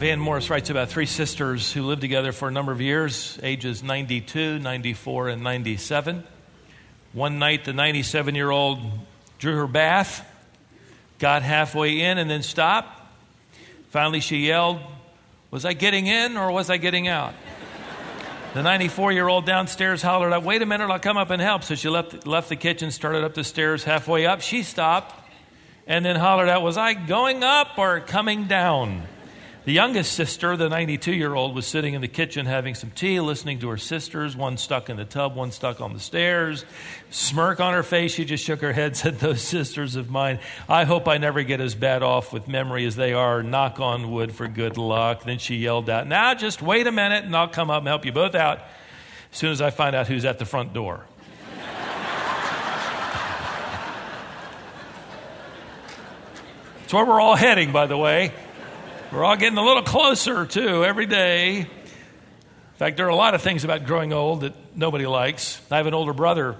Van Morris writes about three sisters who lived together for a number of years, ages 92, 94, and 97. One night, the 97 year old drew her bath, got halfway in, and then stopped. Finally, she yelled, Was I getting in or was I getting out? The 94 year old downstairs hollered out, Wait a minute, I'll come up and help. So she left, left the kitchen, started up the stairs. Halfway up, she stopped and then hollered out, Was I going up or coming down? The youngest sister, the 92 year old, was sitting in the kitchen having some tea, listening to her sisters, one stuck in the tub, one stuck on the stairs. Smirk on her face, she just shook her head, said, Those sisters of mine, I hope I never get as bad off with memory as they are. Knock on wood for good luck. Then she yelled out, Now just wait a minute and I'll come up and help you both out as soon as I find out who's at the front door. It's where we're all heading, by the way. We're all getting a little closer, too, every day. In fact, there are a lot of things about growing old that nobody likes. I have an older brother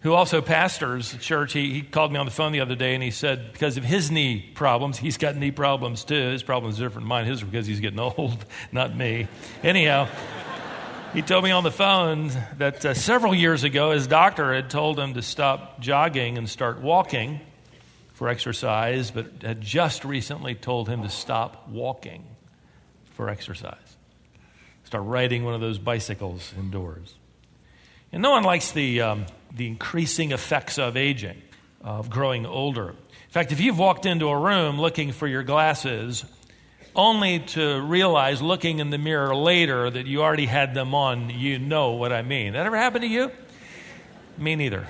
who also pastors a church. He, he called me on the phone the other day and he said, because of his knee problems, he's got knee problems too. His problem's are different than mine. His because he's getting old, not me. Anyhow, he told me on the phone that uh, several years ago, his doctor had told him to stop jogging and start walking for exercise, but had just recently told him to stop walking for exercise. Start riding one of those bicycles indoors. And no one likes the, um, the increasing effects of aging, of growing older. In fact, if you've walked into a room looking for your glasses, only to realize looking in the mirror later that you already had them on, you know what I mean. That ever happened to you? Me neither.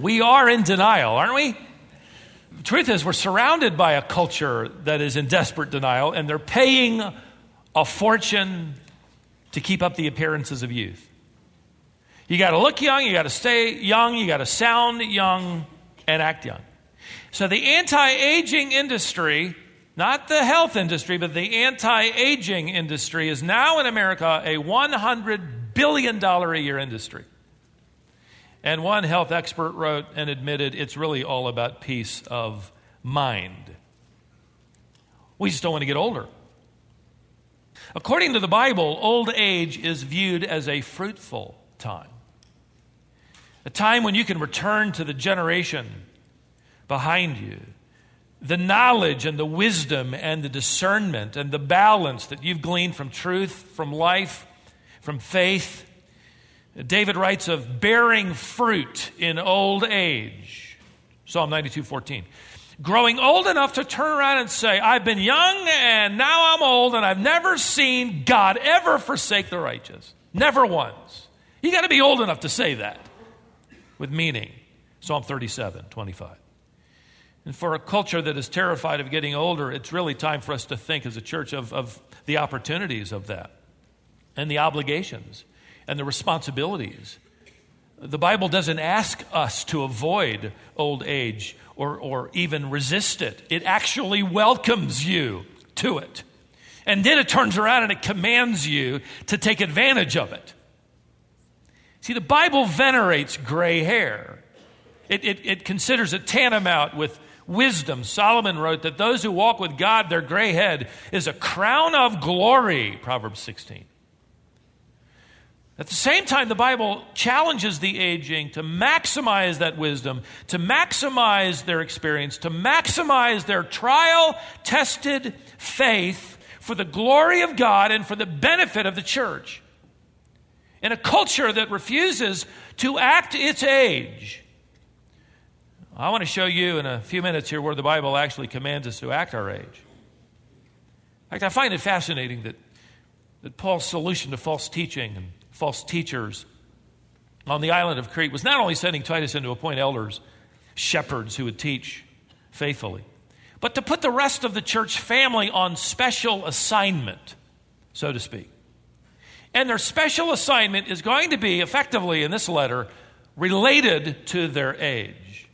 We are in denial, aren't we? The truth is, we're surrounded by a culture that is in desperate denial, and they're paying a fortune to keep up the appearances of youth. You got to look young, you got to stay young, you got to sound young, and act young. So, the anti aging industry, not the health industry, but the anti aging industry, is now in America a $100 billion a year industry. And one health expert wrote and admitted it's really all about peace of mind. We just don't want to get older. According to the Bible, old age is viewed as a fruitful time. A time when you can return to the generation behind you, the knowledge and the wisdom and the discernment and the balance that you've gleaned from truth, from life, from faith, David writes of bearing fruit in old age. Psalm 92 14. Growing old enough to turn around and say, I've been young and now I'm old and I've never seen God ever forsake the righteous. Never once. You got to be old enough to say that with meaning. Psalm 37 25. And for a culture that is terrified of getting older, it's really time for us to think as a church of, of the opportunities of that and the obligations and the responsibilities. The Bible doesn't ask us to avoid old age or, or even resist it, it actually welcomes you to it. And then it turns around and it commands you to take advantage of it. See, the Bible venerates gray hair. It, it, it, considers it tantamount with wisdom. Solomon wrote that those who walk with God, their gray head is a crown of glory, Proverbs 16. At the same time, the Bible challenges the aging to maximize that wisdom, to maximize their experience, to maximize their trial tested faith for the glory of God and for the benefit of the church. In a culture that refuses to act its age, I want to show you in a few minutes here where the Bible actually commands us to act our age. In fact, I find it fascinating that, that Paul's solution to false teaching and false teachers on the island of Crete was not only sending Titus in to appoint elders, shepherds who would teach faithfully, but to put the rest of the church family on special assignment, so to speak. And their special assignment is going to be effectively in this letter related to their age.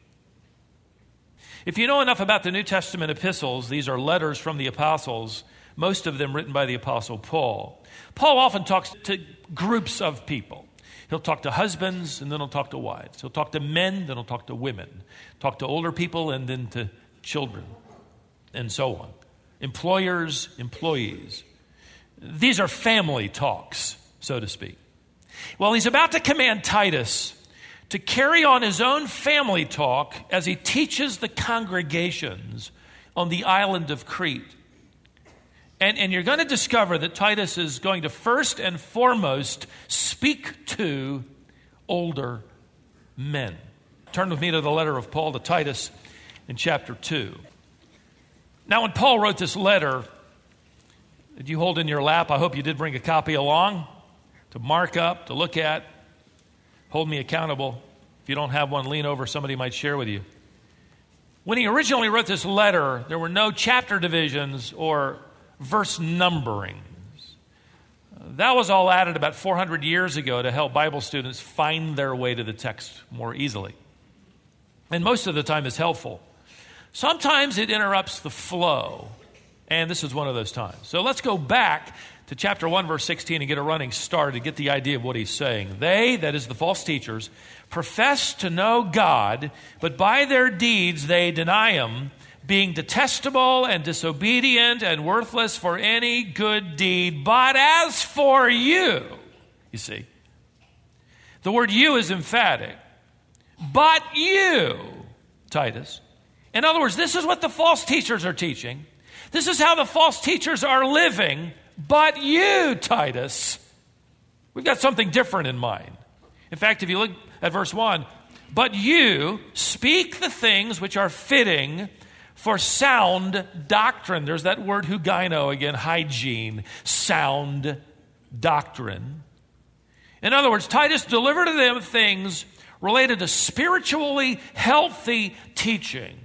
If you know enough about the New Testament epistles, these are letters from the apostles, most of them written by the apostle Paul. Paul often talks to groups of people. He'll talk to husbands and then he'll talk to wives. He'll talk to men, then he'll talk to women. Talk to older people and then to children, and so on. employers, employees. These are family talks, so to speak. Well, he's about to command Titus to carry on his own family talk as he teaches the congregations on the island of Crete. And, and you're going to discover that Titus is going to first and foremost speak to older men. Turn with me to the letter of Paul to Titus in chapter 2. Now, when Paul wrote this letter, did you hold in your lap? I hope you did bring a copy along to mark up, to look at. Hold me accountable. If you don't have one, lean over, somebody might share with you. When he originally wrote this letter, there were no chapter divisions or verse numberings. That was all added about 400 years ago to help Bible students find their way to the text more easily. And most of the time it's helpful. Sometimes it interrupts the flow, and this is one of those times. So let's go back to chapter 1, verse 16, and get a running start to get the idea of what he's saying. They, that is the false teachers, profess to know God, but by their deeds they deny Him, being detestable and disobedient and worthless for any good deed. But as for you, you see, the word you is emphatic. But you, Titus. In other words, this is what the false teachers are teaching. This is how the false teachers are living but you, Titus. We've got something different in mind. In fact, if you look at verse 1, but you speak the things which are fitting for sound doctrine. There's that word hugieno again, hygiene, sound doctrine. In other words, Titus delivered to them things related to spiritually healthy teaching,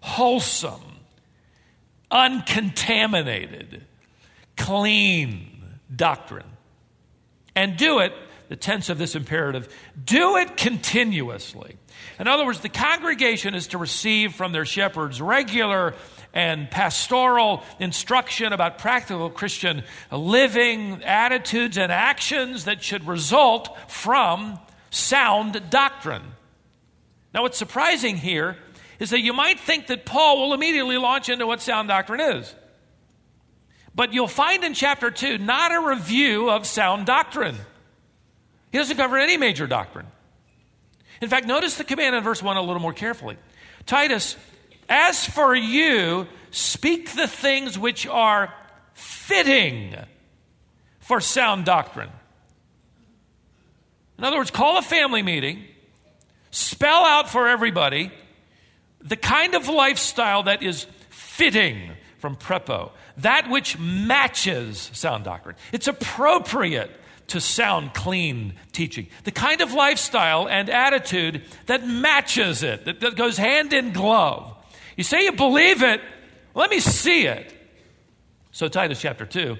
wholesome, uncontaminated, clean doctrine. And do it, the tense of this imperative, do it continuously. In other words, the congregation is to receive from their shepherds regular and pastoral instruction about practical Christian living, attitudes, and actions that should result from sound doctrine. Now, what's surprising here is that you might think that Paul will immediately launch into what sound doctrine is. But you'll find in chapter 2 not a review of sound doctrine. He doesn't cover any major doctrine. In fact, notice the command in verse 1 a little more carefully. Titus, as for you, speak the things which are fitting for sound doctrine. In other words, call a family meeting, spell out for everybody the kind of lifestyle that is fitting from prepo, that which matches sound doctrine. It's appropriate to sound clean teaching. The kind of lifestyle and attitude that matches it, that, that goes hand in glove. You say you believe it, let me see it. So, Titus chapter 2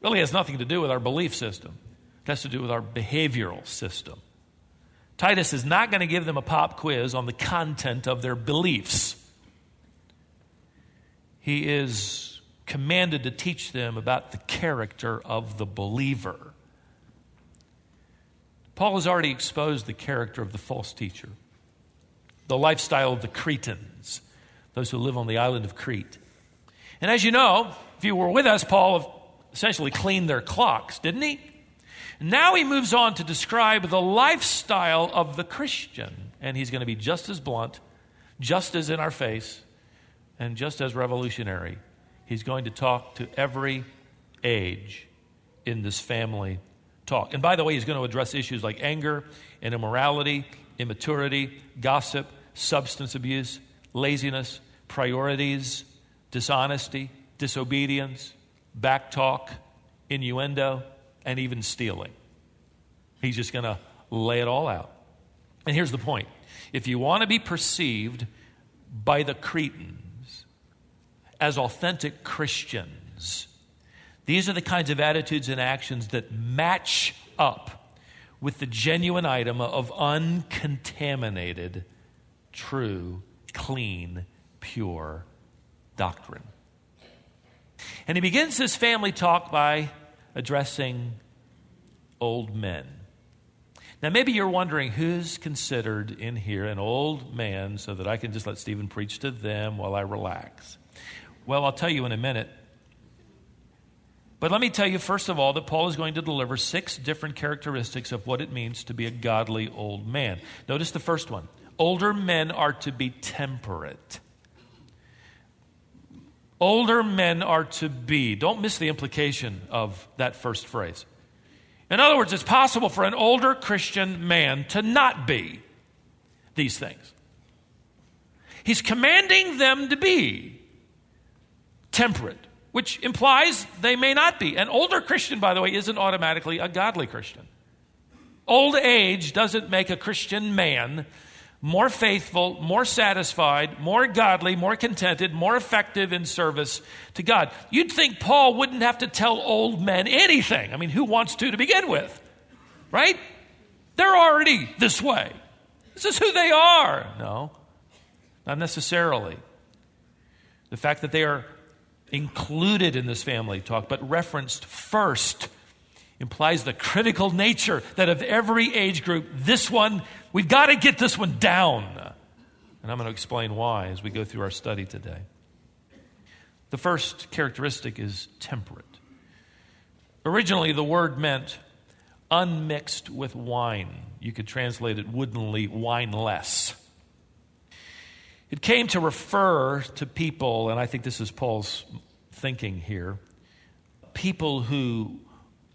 really has nothing to do with our belief system, it has to do with our behavioral system. Titus is not going to give them a pop quiz on the content of their beliefs. He is commanded to teach them about the character of the believer. Paul has already exposed the character of the false teacher, the lifestyle of the Cretans, those who live on the island of Crete. And as you know, if you were with us, Paul essentially cleaned their clocks, didn't he? Now he moves on to describe the lifestyle of the Christian, and he's going to be just as blunt, just as in our face, and just as revolutionary He's going to talk to every age in this family talk. And by the way, he's going to address issues like anger and immorality, immaturity, gossip, substance abuse, laziness, priorities, dishonesty, disobedience, backtalk, innuendo, and even stealing. He's just going to lay it all out. And here's the point if you want to be perceived by the Cretans, as authentic Christians. These are the kinds of attitudes and actions that match up with the genuine item of uncontaminated, true, clean, pure doctrine. And he begins his family talk by addressing old men. Now, maybe you're wondering who's considered in here an old man so that I can just let Stephen preach to them while I relax. Well, I'll tell you in a minute. But let me tell you, first of all, that Paul is going to deliver six different characteristics of what it means to be a godly old man. Notice the first one older men are to be temperate. Older men are to be. Don't miss the implication of that first phrase. In other words, it's possible for an older Christian man to not be these things. He's commanding them to be temperate, which implies they may not be. An older Christian, by the way, isn't automatically a godly Christian. Old age doesn't make a Christian man more faithful, more satisfied, more godly, more contented, more effective in service to God. You'd think Paul wouldn't have to tell old men anything. I mean, who wants to to begin with? Right? They're already this way. This is who they are. No, not necessarily. The fact that they are included in this family talk, but referenced first, implies the critical nature that of every age group, this one, we've got to get this one down. And I'm going to explain why as we go through our study today. The first characteristic is temperate. Originally, the word meant unmixed with wine. You could translate it woodenly, wineless. It came to refer to people, and I think this is Paul's thinking here people who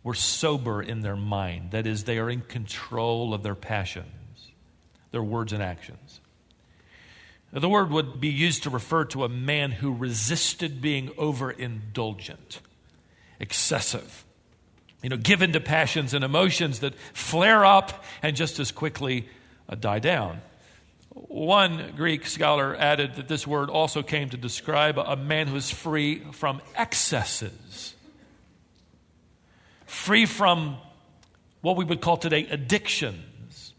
were sober in their mind. That is, they are in control of their passions, their words and actions. The word would be used to refer to a man who resisted being overindulgent, excessive, you know, given to passions and emotions that flare up and just as quickly uh, die down. One Greek scholar added that this word also came to describe a man who is free from excesses, free from what we would call today addictions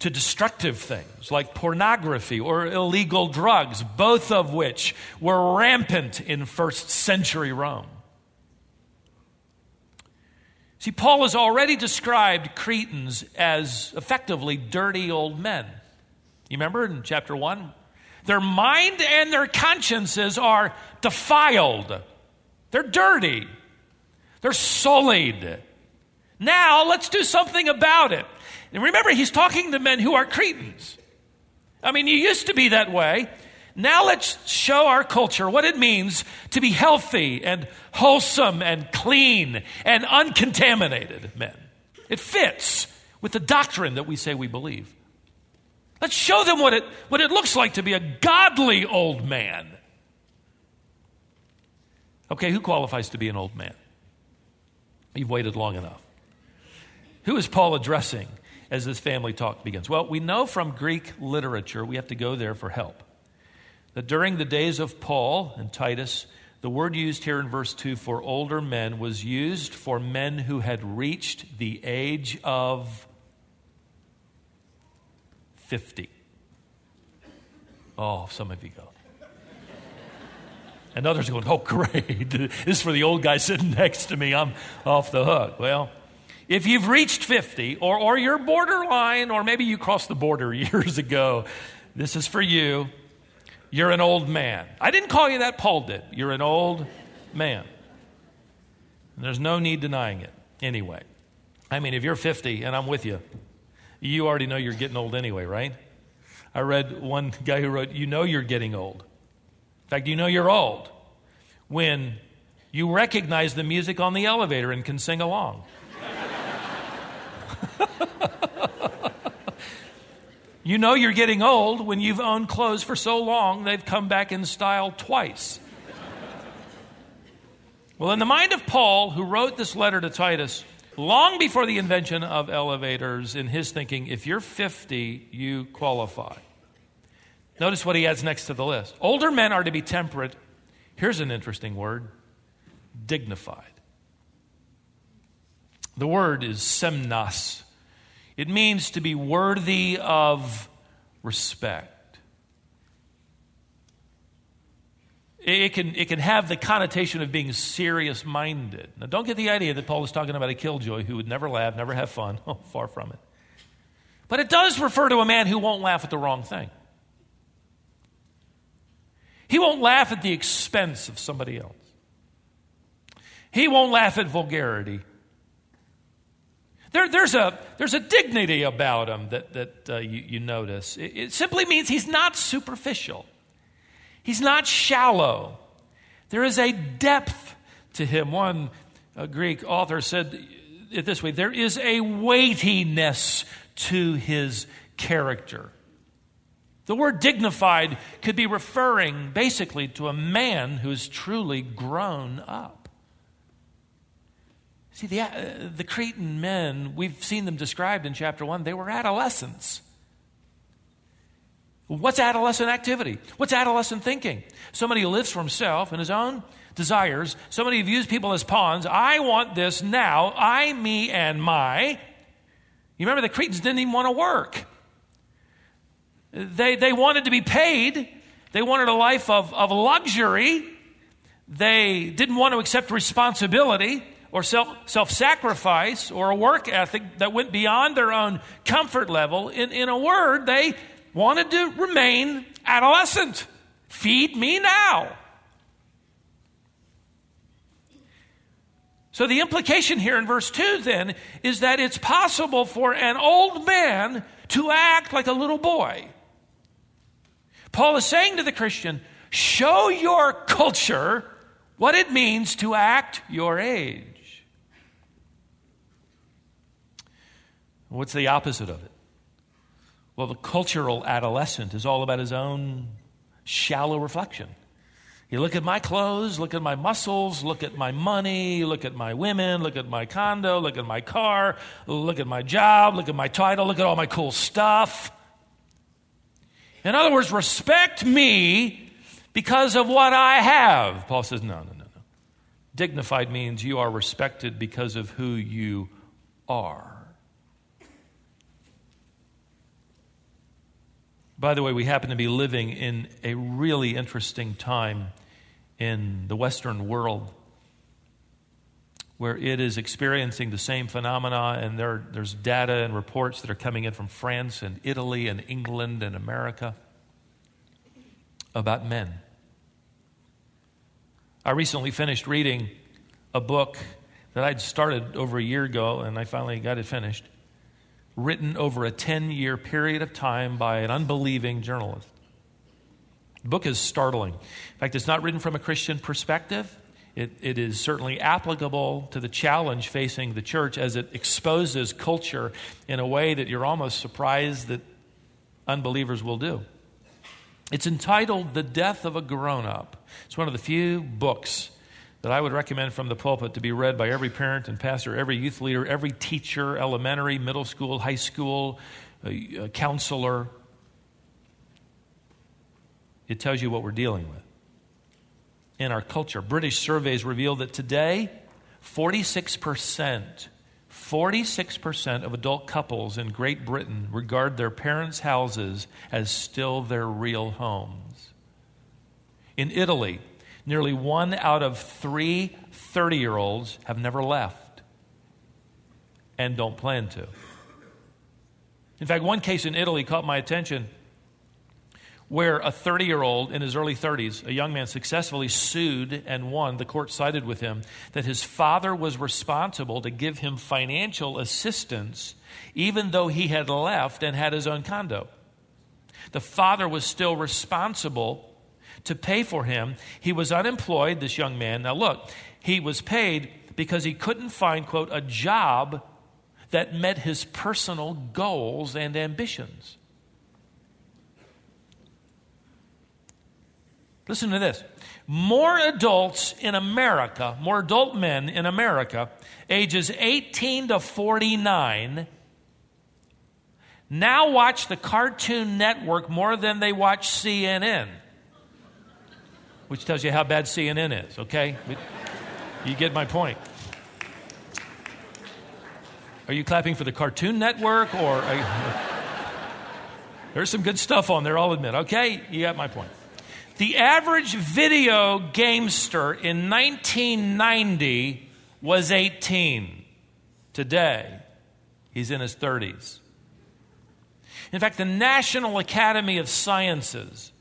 to destructive things like pornography or illegal drugs, both of which were rampant in first century Rome. See, Paul has already described Cretans as effectively dirty old men. You remember in chapter 1? Their mind and their consciences are defiled, they're dirty, they're sullied. Now let's do something about it. And remember, he's talking to men who are Cretans. I mean, you used to be that way. Now let's show our culture what it means to be healthy and wholesome and clean and uncontaminated men. It fits with the doctrine that we say we believe. Let's show them what it, what it looks like to be a godly old man. Okay, who qualifies to be an old man? You've waited long enough. Who is Paul addressing as this family talk begins? Well, we know from Greek literature, we have to go there for help, that during the days of Paul and Titus, the word used here in verse 2 for older men was used for men who had reached the age of 50. Oh, some of you go. And others are going, oh, great. this is for the old guy sitting next to me. I'm off the hook. Well, if you've reached 50, or, or you're borderline, or maybe you crossed the border years ago, this is for you. You're an old man. I didn't call you that, Paul did. You're an old man. And there's no need denying it anyway. I mean, if you're 50 and I'm with you, you already know you're getting old anyway, right? I read one guy who wrote, You know you're getting old. In fact, you know you're old when you recognize the music on the elevator and can sing along. you know you're getting old when you've owned clothes for so long they've come back in style twice. well, in the mind of Paul, who wrote this letter to Titus, long before the invention of elevators, in his thinking, if you're 50, you qualify. Notice what he adds next to the list. Older men are to be temperate. Here's an interesting word dignified. The word is semnos. It means to be worthy of respect. It can, it can have the connotation of being serious minded. Now, don't get the idea that Paul is talking about a killjoy who would never laugh, never have fun. Oh, far from it. But it does refer to a man who won't laugh at the wrong thing. He won't laugh at the expense of somebody else. He won't laugh at vulgarity. There, there's, a, there's a dignity about him that, that uh, you, you notice. It, it simply means he's not superficial, he's not shallow. There is a depth to him. One uh, Greek author said it this way there is a weightiness to his character. The word dignified could be referring basically to a man who is truly grown up. See, the, uh, the Cretan men, we've seen them described in chapter 1, they were adolescents. What's adolescent activity? What's adolescent thinking? Somebody who lives for himself and his own desires, somebody who views people as pawns. I want this now. I, me, and my. You remember the Cretans didn't even want to work. They, they wanted to be paid. They wanted a life of, of luxury. They didn't want to accept responsibility or self sacrifice or a work ethic that went beyond their own comfort level. In, in a word, they wanted to remain adolescent. Feed me now. So, the implication here in verse 2 then is that it's possible for an old man to act like a little boy. Paul is saying to the Christian, show your culture what it means to act your age. What's the opposite of it? Well, the cultural adolescent is all about his own shallow reflection. You look at my clothes, look at my muscles, look at my money, look at my women, look at my condo, look at my car, look at my job, look at my title, look at all my cool stuff. In other words, respect me because of what I have. Paul says, no, no, no, no. Dignified means you are respected because of who you are. By the way, we happen to be living in a really interesting time in the Western world where it is experiencing the same phenomena, and there, there's data and reports that are coming in from France and Italy and England and America about men. I recently finished reading a book that I'd started over a year ago, and I finally got it finished written over a 10 year period of time by an unbelieving journalist. The book is startling. In fact, it's not written from a Christian perspective. It, it is certainly applicable to the challenge facing the church as it exposes culture in a way that you're almost surprised that unbelievers will do. It's entitled The Death of a Grown Up. It's one of the few books that I would recommend from the pulpit to be read by every parent and pastor, every youth leader, every teacher, elementary, middle school, high school, uh, counselor. It tells you what we're dealing with in our culture. British surveys reveal that today, 46%, 46% of adult couples in Great Britain regard their parents' houses as still their real homes. In Italy, Nearly one out of three 30 year olds have never left and don't plan to. In fact, one case in Italy caught my attention where a 30 year old in his early 30s, a young man, successfully sued and won. The court sided with him that his father was responsible to give him financial assistance even though he had left and had his own condo. The father was still responsible to pay for him. He was unemployed, this young man. Now, look, he was paid because he couldn't find, quote, a job that met his personal goals and ambitions. Listen to this. More adults in America, more adult men in America, ages 18 to 49, now watch the Cartoon Network more than they watch CNN which tells you how bad CNN is, okay? You get my point. Are you clapping for the Cartoon Network or. You, there's some good stuff on there, I'll admit, okay? You got my point. The average video gamester in 1990 was 18. Today, he's in his 30s. In fact, the National Academy of Sciences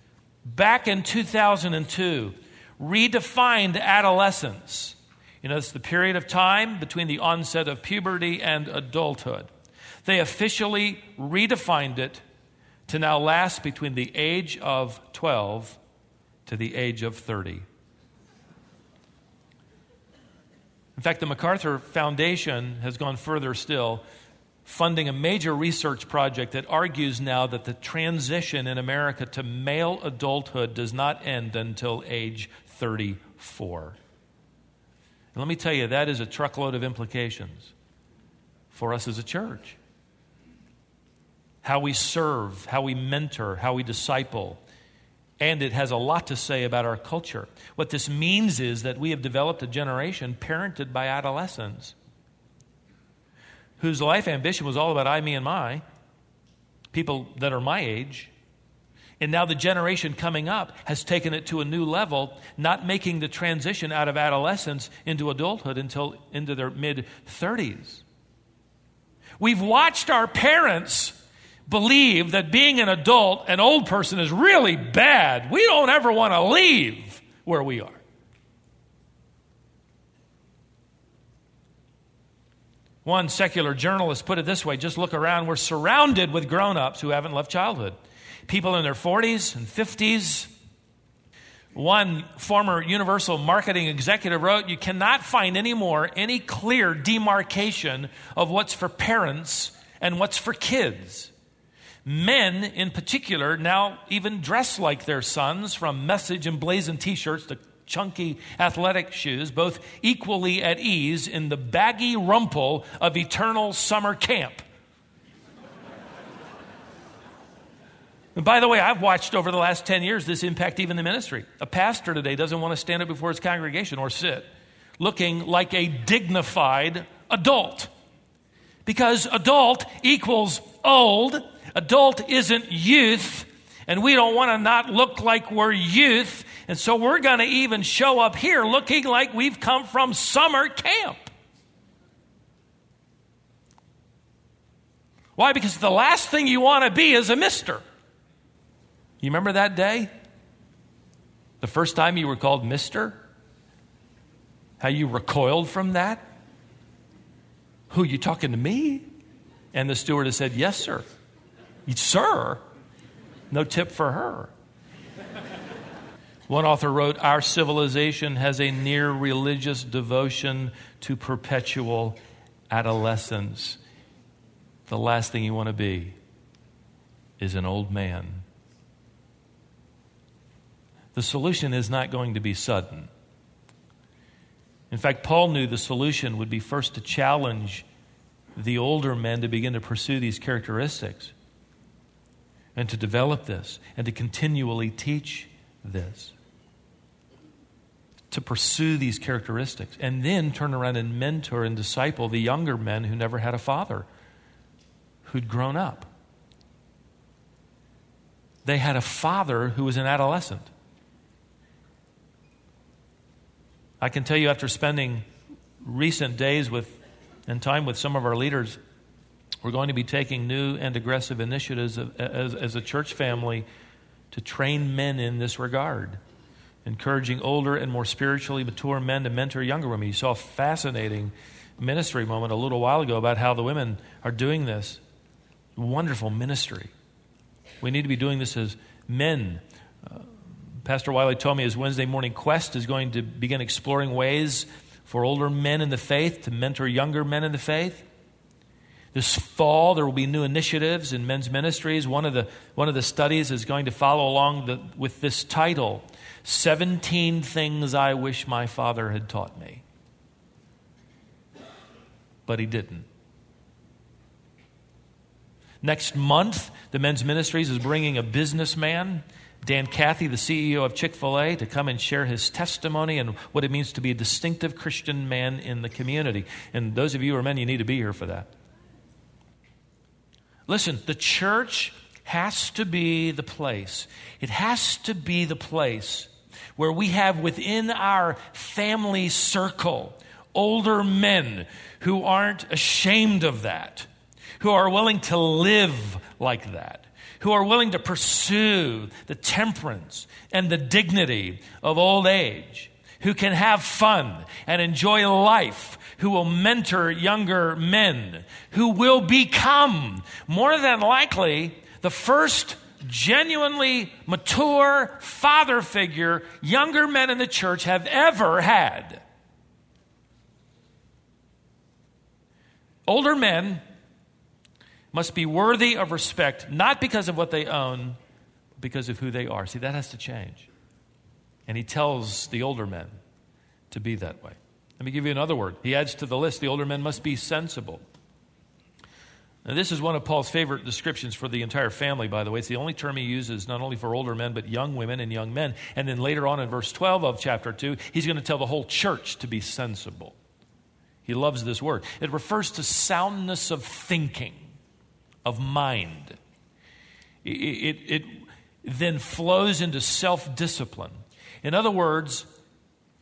back in 2002, redefined adolescence. You know, it's the period of time between the onset of puberty and adulthood. They officially redefined it to now last between the age of 12 to the age of 30. In fact, the MacArthur Foundation has gone further still, funding a major research project that argues now that the transition in America to male adulthood does not end until age 34. And let me tell you, that is a truckload of implications for us as a church. How we serve, how we mentor, how we disciple, and it has a lot to say about our culture. What this means is that we have developed a generation parented by adolescents whose life ambition was all about I, me, and my, people that are my age. And now the generation coming up has taken it to a new level, not making the transition out of adolescence into adulthood until into their mid 30s. We've watched our parents believe that being an adult, an old person, is really bad. We don't ever want to leave where we are. One secular journalist put it this way just look around. We're surrounded with grown ups who haven't left childhood. People in their 40s and 50s. One former Universal marketing executive wrote You cannot find anymore any clear demarcation of what's for parents and what's for kids. Men, in particular, now even dress like their sons, from message emblazoned t shirts to chunky athletic shoes, both equally at ease in the baggy rumple of eternal summer camp. and by the way, I've watched over the last 10 years this impact even the ministry. A pastor today doesn't want to stand up before his congregation or sit looking like a dignified adult. Because adult equals old Adult isn't youth, and we don't want to not look like we're youth. And so we're going to even show up here looking like we've come from summer camp. Why? Because the last thing you want to be is a mister. You remember that day? The first time you were called mister? How you recoiled from that? Who, you talking to me? And the stewardess said, Yes, sir. Sir, no tip for her. One author wrote Our civilization has a near religious devotion to perpetual adolescence. The last thing you want to be is an old man. The solution is not going to be sudden. In fact, Paul knew the solution would be first to challenge the older men to begin to pursue these characteristics and to develop this and to continually teach this. To pursue these characteristics and then turn around and mentor and disciple the younger men who never had a father, who'd grown up. They had a father who was an adolescent. I can tell you after spending recent days with and time with some of our leaders we're going to be taking new and aggressive initiatives as, as a church family to train men in this regard, encouraging older and more spiritually mature men to mentor younger women. You saw a fascinating ministry moment a little while ago about how the women are doing this. Wonderful ministry. We need to be doing this as men. Uh, Pastor Wiley told me his Wednesday morning quest is going to begin exploring ways for older men in the faith to mentor younger men in the faith. This fall, there will be new initiatives in men's ministries. One of the, one of the studies is going to follow along the, with this title 17 Things I Wish My Father Had Taught Me. But he didn't. Next month, the men's ministries is bringing a businessman, Dan Cathy, the CEO of Chick fil A, to come and share his testimony and what it means to be a distinctive Christian man in the community. And those of you who are men, you need to be here for that. Listen, the church has to be the place. It has to be the place where we have within our family circle older men who aren't ashamed of that, who are willing to live like that, who are willing to pursue the temperance and the dignity of old age, who can have fun and enjoy life, who will mentor younger men, who will become, more than likely, the first genuinely mature father figure younger men in the church have ever had. Older men must be worthy of respect, not because of what they own, but because of who they are. See, that has to change. And he tells the older men to be that way. Let me give you another word. He adds to the list the older men must be sensible. Now, this is one of Paul's favorite descriptions for the entire family, by the way. It's the only term he uses not only for older men, but young women and young men. And then later on in verse 12 of chapter 2, he's going to tell the whole church to be sensible. He loves this word. It refers to soundness of thinking, of mind. It, it, it then flows into self discipline. In other words,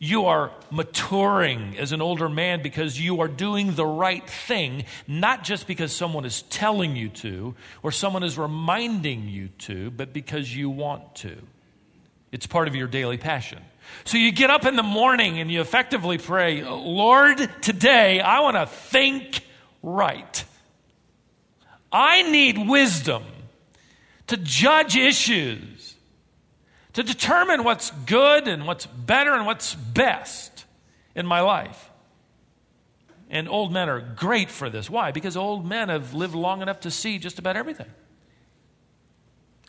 you are maturing as an older man because you are doing the right thing, not just because someone is telling you to or someone is reminding you to, but because you want to. It's part of your daily passion. So you get up in the morning and you effectively pray, Lord, today I want to think right. I need wisdom to judge issues to determine what's good and what's better and what's best in my life. And old men are great for this. Why? Because old men have lived long enough to see just about everything.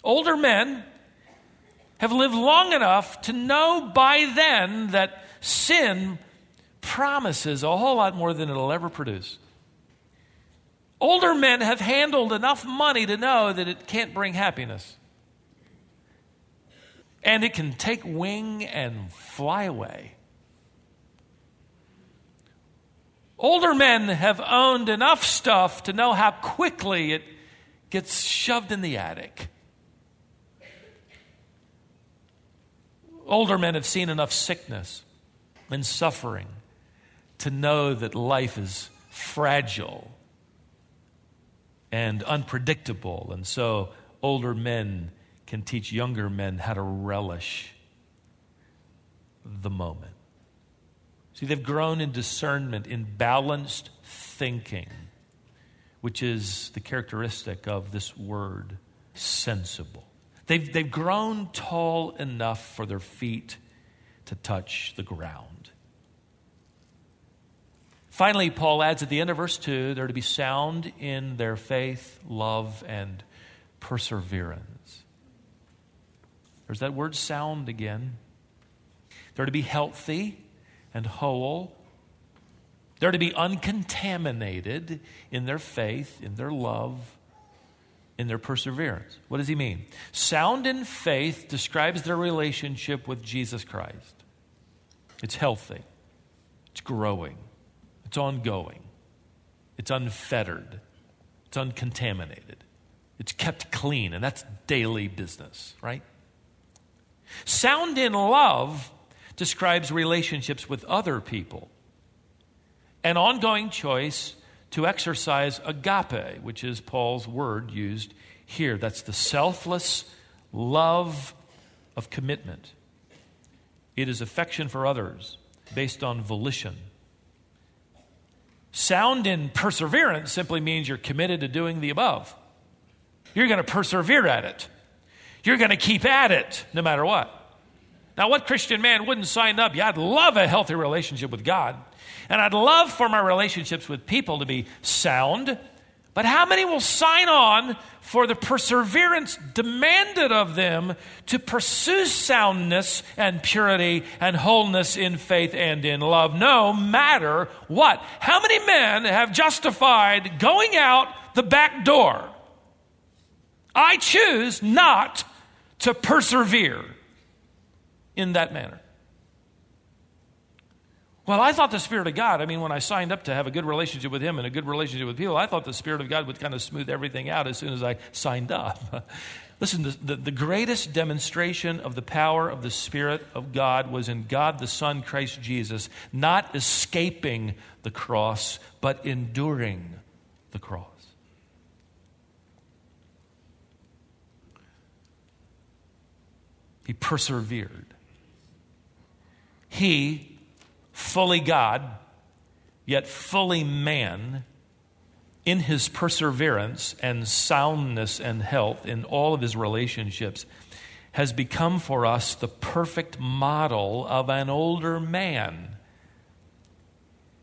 Older men have lived long enough to know by then that sin promises a whole lot more than it'll ever produce. Older men have handled enough money to know that it can't bring happiness and it can take wing and fly away. Older men have owned enough stuff to know how quickly it gets shoved in the attic. Older men have seen enough sickness and suffering to know that life is fragile and unpredictable. And so older men can teach younger men how to relish the moment. See, they've grown in discernment, in balanced thinking, which is the characteristic of this word, sensible. They've, they've grown tall enough for their feet to touch the ground. Finally, Paul adds at the end of verse 2 they're to be sound in their faith, love, and perseverance. There's that word sound again. They're to be healthy and whole. They're to be uncontaminated in their faith, in their love, in their perseverance. What does he mean? Sound in faith describes their relationship with Jesus Christ. It's healthy, it's growing, it's ongoing, it's unfettered, it's uncontaminated, it's kept clean, and that's daily business, right? Sound in love describes relationships with other people. An ongoing choice to exercise agape, which is Paul's word used here. That's the selfless love of commitment. It is affection for others based on volition. Sound in perseverance simply means you're committed to doing the above. You're going to persevere at it. You're going to keep at it no matter what. Now, what Christian man wouldn't sign up? Yeah, I'd love a healthy relationship with God. And I'd love for my relationships with people to be sound. But how many will sign on for the perseverance demanded of them to pursue soundness and purity and wholeness in faith and in love, no matter what? How many men have justified going out the back door? I choose not to persevere in that manner. Well, I thought the Spirit of God, I mean, when I signed up to have a good relationship with Him and a good relationship with people, I thought the Spirit of God would kind of smooth everything out as soon as I signed up. Listen, the, the, the, greatest demonstration of the power of the Spirit of God was in God the Son, Christ Jesus, not escaping the cross, but enduring the cross. He persevered. He, fully God, yet fully man, in his perseverance and soundness and health in all of his relationships, has become for us the perfect model of an older man,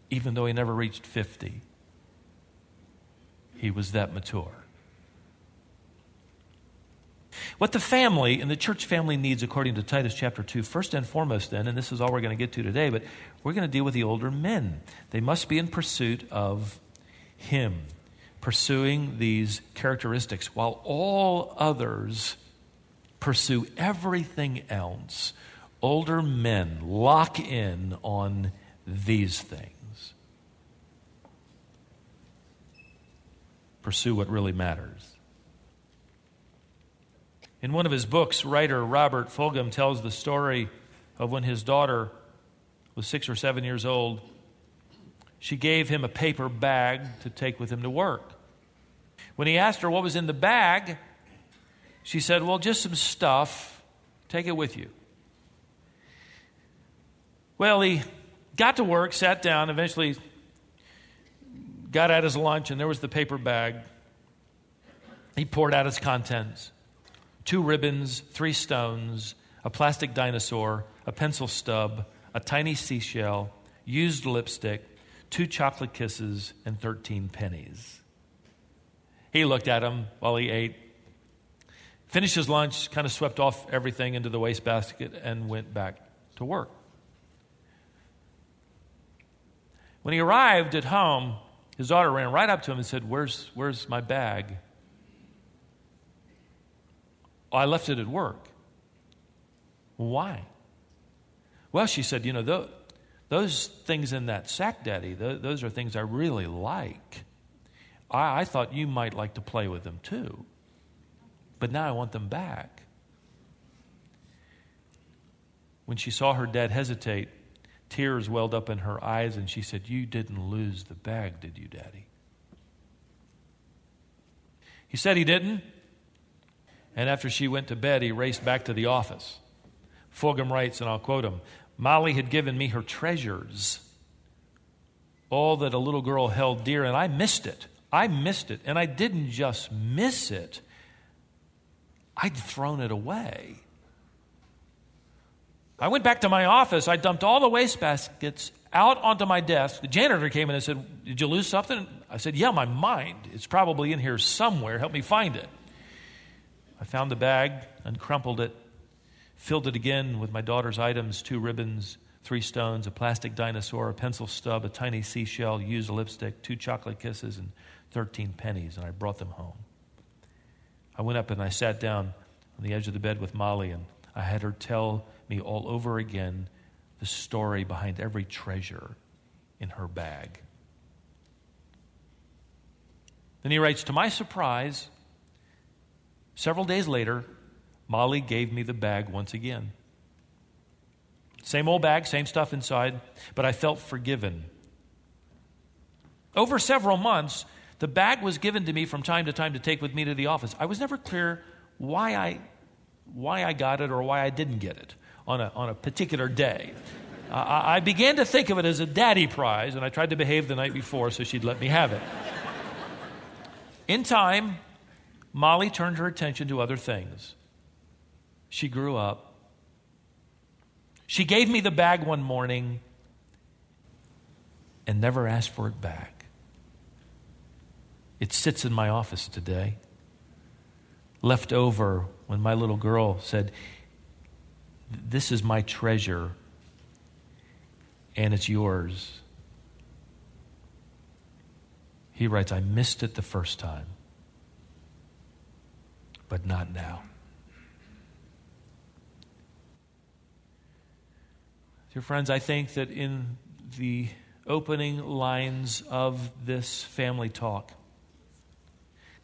even though he never reached 50. He was that mature. What the family and the church family needs, according to Titus chapter 2, first and foremost, then, and this is all we're going to get to today, but we're going to deal with the older men. They must be in pursuit of Him, pursuing these characteristics, while all others pursue everything else. Older men lock in on these things. Pursue what really matters. In one of his books, writer Robert Fulghum tells the story of when his daughter was six or seven years old. She gave him a paper bag to take with him to work. When he asked her what was in the bag, she said, Well, just some stuff. Take it with you. Well, he got to work, sat down, eventually got out his lunch, and there was the paper bag. He poured out its contents two ribbons, three stones, a plastic dinosaur, a pencil stub, a tiny seashell, used lipstick, two chocolate kisses, and 13 pennies. He looked at them while he ate, finished his lunch, kind of swept off everything into the wastebasket, and went back to work. When he arrived at home, his daughter ran right up to him and said, Where's, where's my bag? Oh, I left it at work. Why? Well, she said, you know, those, those things in that sack, Daddy, those, those are things I really like. I, I thought you might like to play with them too. But now I want them back. When she saw her dad hesitate, tears welled up in her eyes, and she said, You didn't lose the bag, did you, Daddy? He said he didn't. And after she went to bed, he raced back to the office. Fulghum writes, and I'll quote him Molly had given me her treasures, all that a little girl held dear, and I missed it. I missed it. And I didn't just miss it, I'd thrown it away. I went back to my office. I dumped all the wastebaskets out onto my desk. The janitor came in and said, Did you lose something? I said, Yeah, my mind. It's probably in here somewhere. Help me find it. I found the bag, uncrumpled it, filled it again with my daughter's items two ribbons, three stones, a plastic dinosaur, a pencil stub, a tiny seashell, used lipstick, two chocolate kisses, and 13 pennies, and I brought them home. I went up and I sat down on the edge of the bed with Molly, and I had her tell me all over again the story behind every treasure in her bag. Then he writes, To my surprise, Several days later, Molly gave me the bag once again. Same old bag, same stuff inside, but I felt forgiven. Over several months, the bag was given to me from time to time to take with me to the office. I was never clear why I, why I got it or why I didn't get it on a, on a particular day. uh, I began to think of it as a daddy prize, and I tried to behave the night before so she'd let me have it. In time, Molly turned her attention to other things. She grew up. She gave me the bag one morning and never asked for it back. It sits in my office today, left over when my little girl said, This is my treasure and it's yours. He writes, I missed it the first time but not now. Dear friends, I think that in the opening lines of this family talk,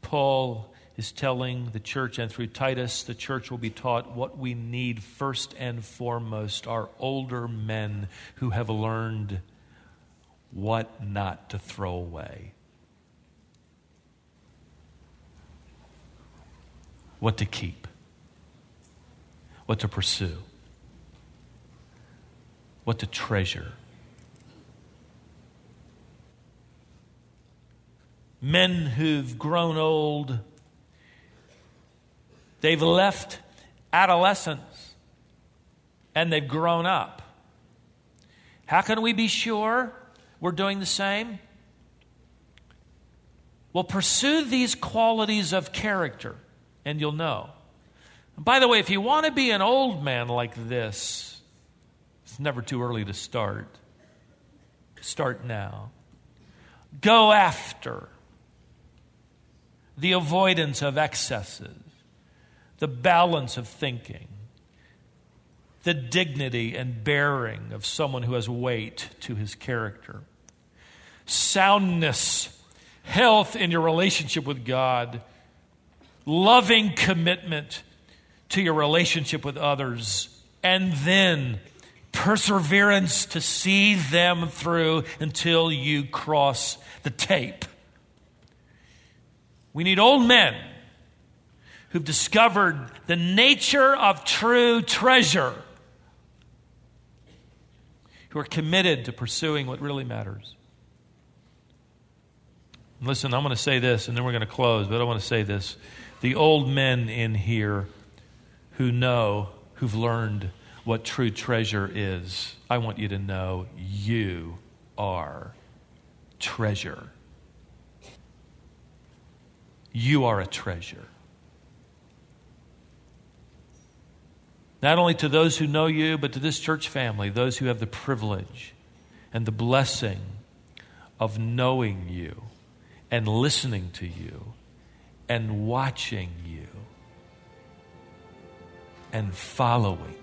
Paul is telling the church, and through Titus, the church will be taught what we need first and foremost are older men who have learned what not to throw away. What to keep, what to pursue, what to treasure. Men who've grown old, they've left adolescence and they've grown up. How can we be sure we're doing the same? Well, pursue these qualities of character, and you'll know. And by the way, if you want to be an old man like this, it's never too early to start. Start now. Go after the avoidance of excesses, the balance of thinking, the dignity and bearing of someone who has weight to his character, soundness, health in your relationship with God, loving commitment to your relationship with others, and then perseverance to see them through until you cross the tape. We need old men who've discovered the nature of true treasure, who are committed to pursuing what really matters. Listen, I'm going to say this and then we're going to close, but I want to say this. The old men in here who know, who've learned what true treasure is, I want you to know you are treasure. You are a treasure. Not only to those who know you, but to this church family, those who have the privilege and the blessing of knowing you and listening to you and watching you and following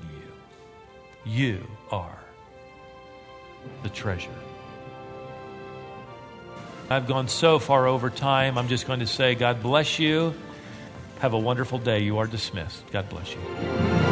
you. You are the treasure. I've gone so far over time, I'm just going to say, God bless you. Have a wonderful day. You are dismissed. God bless you.